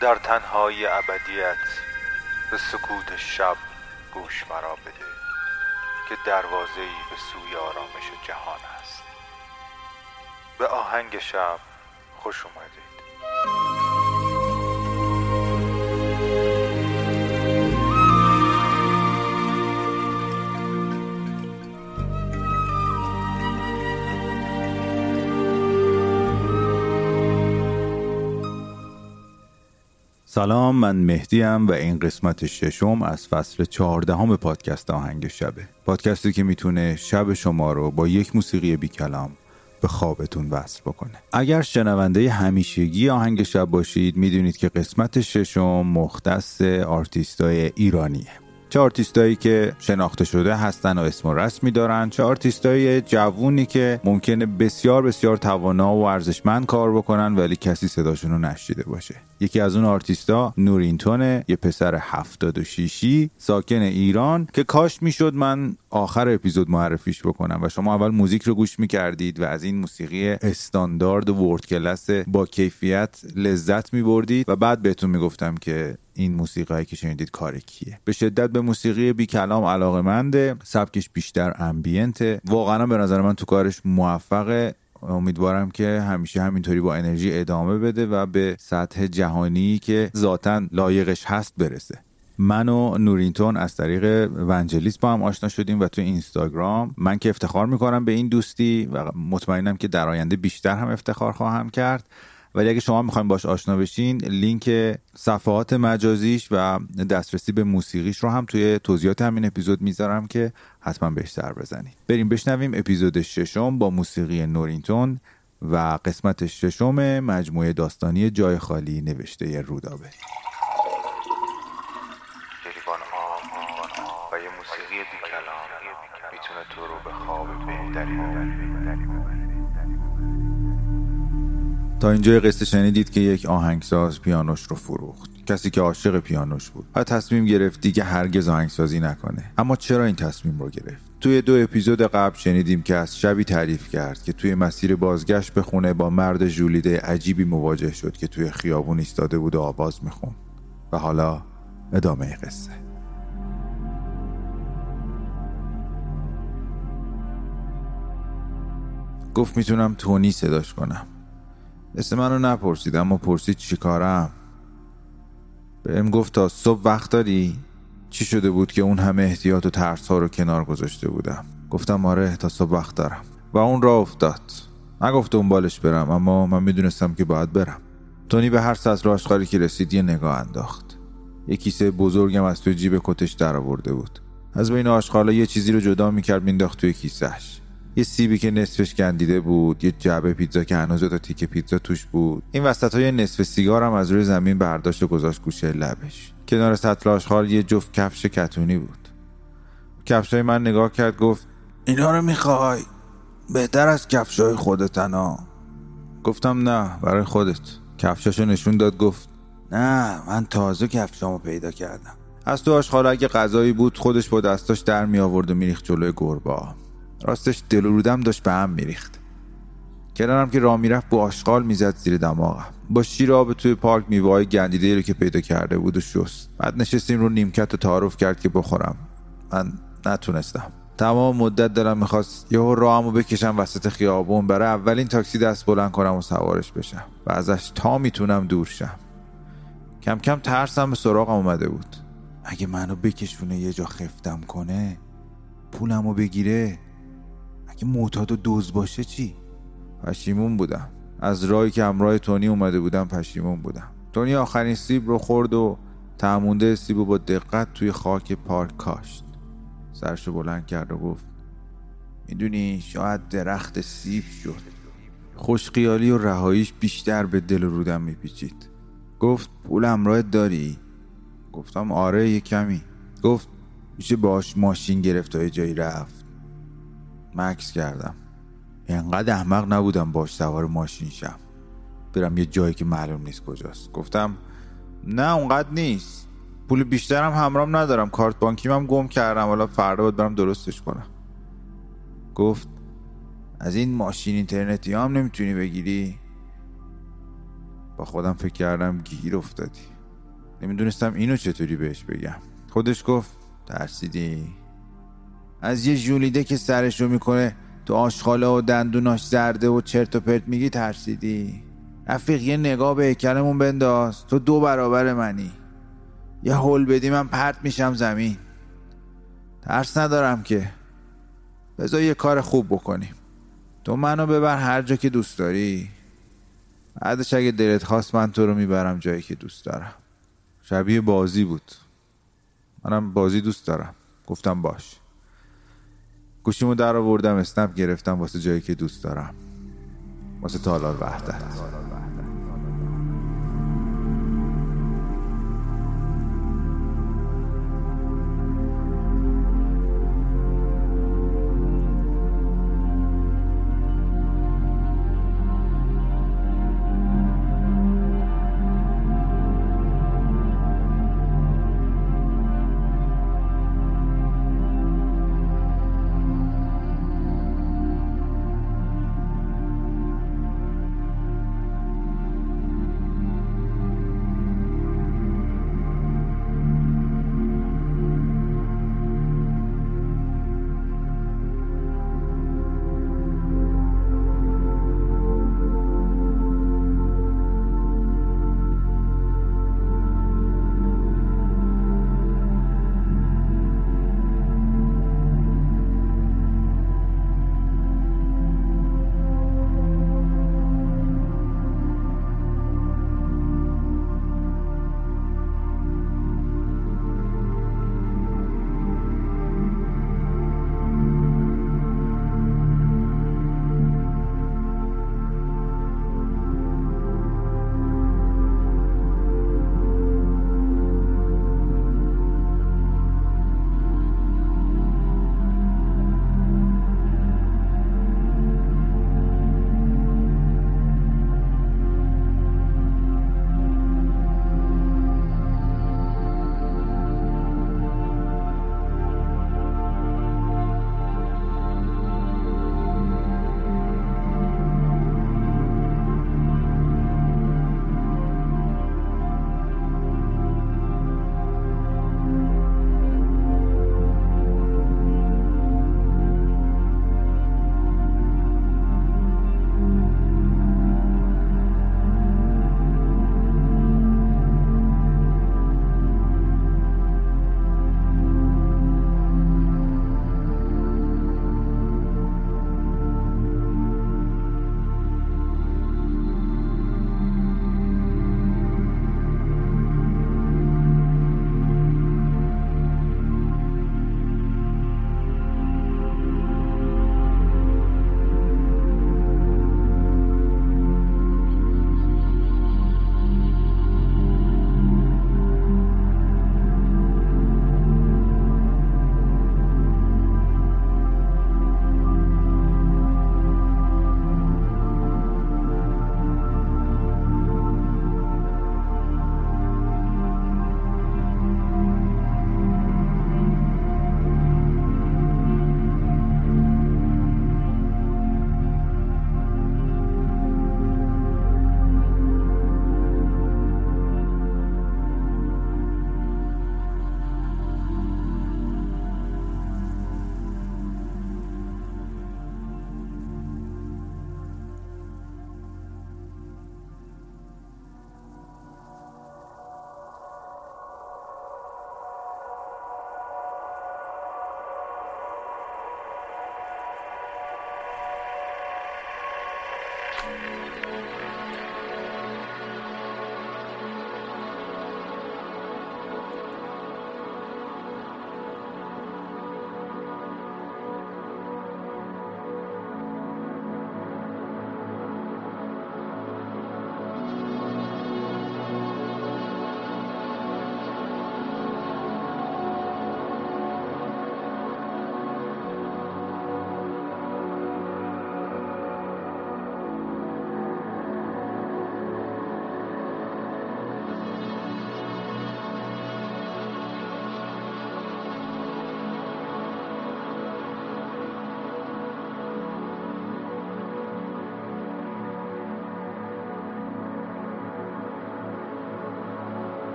در تنهای ابدیت به سکوت شب گوش مرا بده که دروازه‌ای به سوی آرامش جهان است. به آهنگ شب خوش اومدید. سلام من مهدیم و این قسمت ششم از فصل چهاردهم پادکست آهنگ شبه پادکستی که می‌تونه شب شما رو با یک موسیقی بی کلام به خوابتون وصل بکنه. اگر شنونده همیشگی آهنگ شب باشید می‌دونید که قسمت ششم مختص آرتیستای ایرانیه. چه آرتیستایی که شناخته شده هستن و اسم و رسمی دارن چه آرتیستای جوونی که ممکنه بسیار بسیار توانا و ارزشمند کار بکنن ولی کسی صداشون رو نشنیده باشه. یکی از اون آرتیستا نورینتونه یه پسر 76 ساکن ایران که کاش می‌شد من آخر اپیزود معرفیش بکنم و شما اول موزیک رو گوش می‌کردید و از این موسیقی استاندارد و ورد کلاس با کیفیت لذت میبردید و بعد بهتون می‌گفتم که این موسیقی که شنیدید کار کیه؟ به شدت به موسیقی بی کلام علاقه منده سبکش بیشتر امبینته. واقعا به نظر من تو کارش موفقه. امیدوارم که همیشه همینطوری با انرژی ادامه بده و به سطح جهانی که ذاتا لایقش هست برسه. من و نورینتون از طریق ونجلیس با هم آشنا شدیم و تو اینستاگرام. من که افتخار می‌کنم به این دوستی و مطمئنم که در آینده بیشتر هم افتخار خواهم کرد. ولی اگه شما می‌خواین باش آشنا بشین لینک صفحات مجازیش و دسترسی به موسیقیش رو هم توی توضیحات همین اپیزود می‌ذارم که حتما بهش سر بزنید بریم بشنویم اپیزود ششم با موسیقی نورینتون و قسمت ششم مجموعه داستانی جای خالی نوشته رودابه. موسیقی می‌تونه تو رو به خواب بهتری ببره. تا اینجای قصه شنیدید که یک آهنگساز پیانوش رو فروخت. کسی که عاشق پیانوش بود. و تصمیم گرفت دیگه هرگز آهنگسازی نکنه. اما چرا این تصمیم رو گرفت؟ توی دو اپیزود قبل شنیدیم که از شبی تعریف کرد که توی مسیر بازگشت به خونه با مرد ژولیده عجیبی مواجه شد که توی خیابون ایستاده بود و آواز میخون و حالا ادامه قصه. گفت می‌تونم تونی صداش کنم. اسم منو نپرسید اما پرسید چی کارم. بهم گفت تا صبح وقت داری؟ چی شده بود که اون همه احتیاط و ترس ها رو کنار گذاشته بودم؟ گفتم آره تا صبح وقت دارم. و اون را افتاد. نگفت دنبالش برم اما من می‌دونستم که باید برم. تونی به هر سطر آشغالی که رسید یه نگاه انداخت. یه کیسه بزرگم از توی جیب کتش در آورده بود. از بین آشغالا یه چیزی رو جدا می‌کرد مینداخت توی کیسهش یه سیبی که نصفش گندیده بود یه جعبه پیتزا که هنوز تا تیکه پیتزا توش بود. این وسط های نصف سیگار هم از روی زمین برداشت و گذاشت گوشه لبش. کنار سطل آشغال یه جفت کفش کتونی بود. کفش های من نگاه کرد گفت اینا رو می‌خوای؟ بهتر از کفش های خودتنا گفتم نه برای خودت. کفشاشو نشون داد گفت نه من تازه کفشامو پیدا کردم. از تو آشغال اگه غذایی بود خودش با دستاش در می آورد و میریخت جلوی گربا راستش دل و رودم داشت به هم میریخت. کنارم که راه می‌رفت با آشغال می‌زد زیر دماغم. با شیر آب توی پارک میوههای گندیده رو که پیدا کرده بود و شست. بعد نشستیم رو نیمکت و تعارف کرد که بخورم. من نتونستم. تمام مدت دلم می‌خواست یهو راهمو بکشم وسط خیابون برای اولین تاکسی دست بلند کنم و سوارش بشم و ازش تا می‌تونم دور شم. کم کم ترسم به سراغم اومده بود. اگه منو بکشونه یه جا خفتم کنه پولمو بگیره. اگه معتاد و دوز باشه چی؟ پشیمون بودم. از راهی که همراه تونی اومده بودم پشیمون بودم. تونی آخرین سیب رو خورد و تعمونده سیب رو با دقت توی خاک پارک کاشت. سرشو بلند کرد و گفت می‌دونی شاید درخت سیب شد. خوشقیالی و رهاییش بیشتر به دل و رودم میپیچید. گفت پول همراهت داری؟ گفتم آره یه کمی. گفت میشه باش ماشین گرفت تا جایی رفت. مکس کردم. انقدر احمق نبودم باش سوار ماشین شم. برم یه جایی که معلوم نیست کجاست. گفتم نه اونقدر نیست. پول بیشترم همرام ندارم. کارت بانکیم هم گم کردم. حالا فردا باید برم درستش کنم. گفت از این ماشین اینترنتی هم نمی‌تونی بگیری؟ با خودم فکر کردم گیر افتادی. نمی‌دونستم اینو چطوری بهش بگم. خودش گفت ترسیدی؟ از یه جولیده که سرشو می‌کنه تو آشخاله و دندوناش زرده و چرت و پرت میگی ترسیدی. رفیق یه نگاه به هیکلمون بنداز. تو دو برابر منی. یه هول بدی من پرت میشم زمین. ترس ندارم که. بذار یه کار خوب بکنیم. تو منو ببر هر جا که دوست داری. بعدش اگه دلت خواست من تو رو می‌برم جایی که دوست دارم. شبیه بازی بود. منم بازی دوست دارم. گفتم باش. گوشیمو در آوردم اسنپ گرفتم واسه جایی که دوست دارم. واسه تالار وحدت.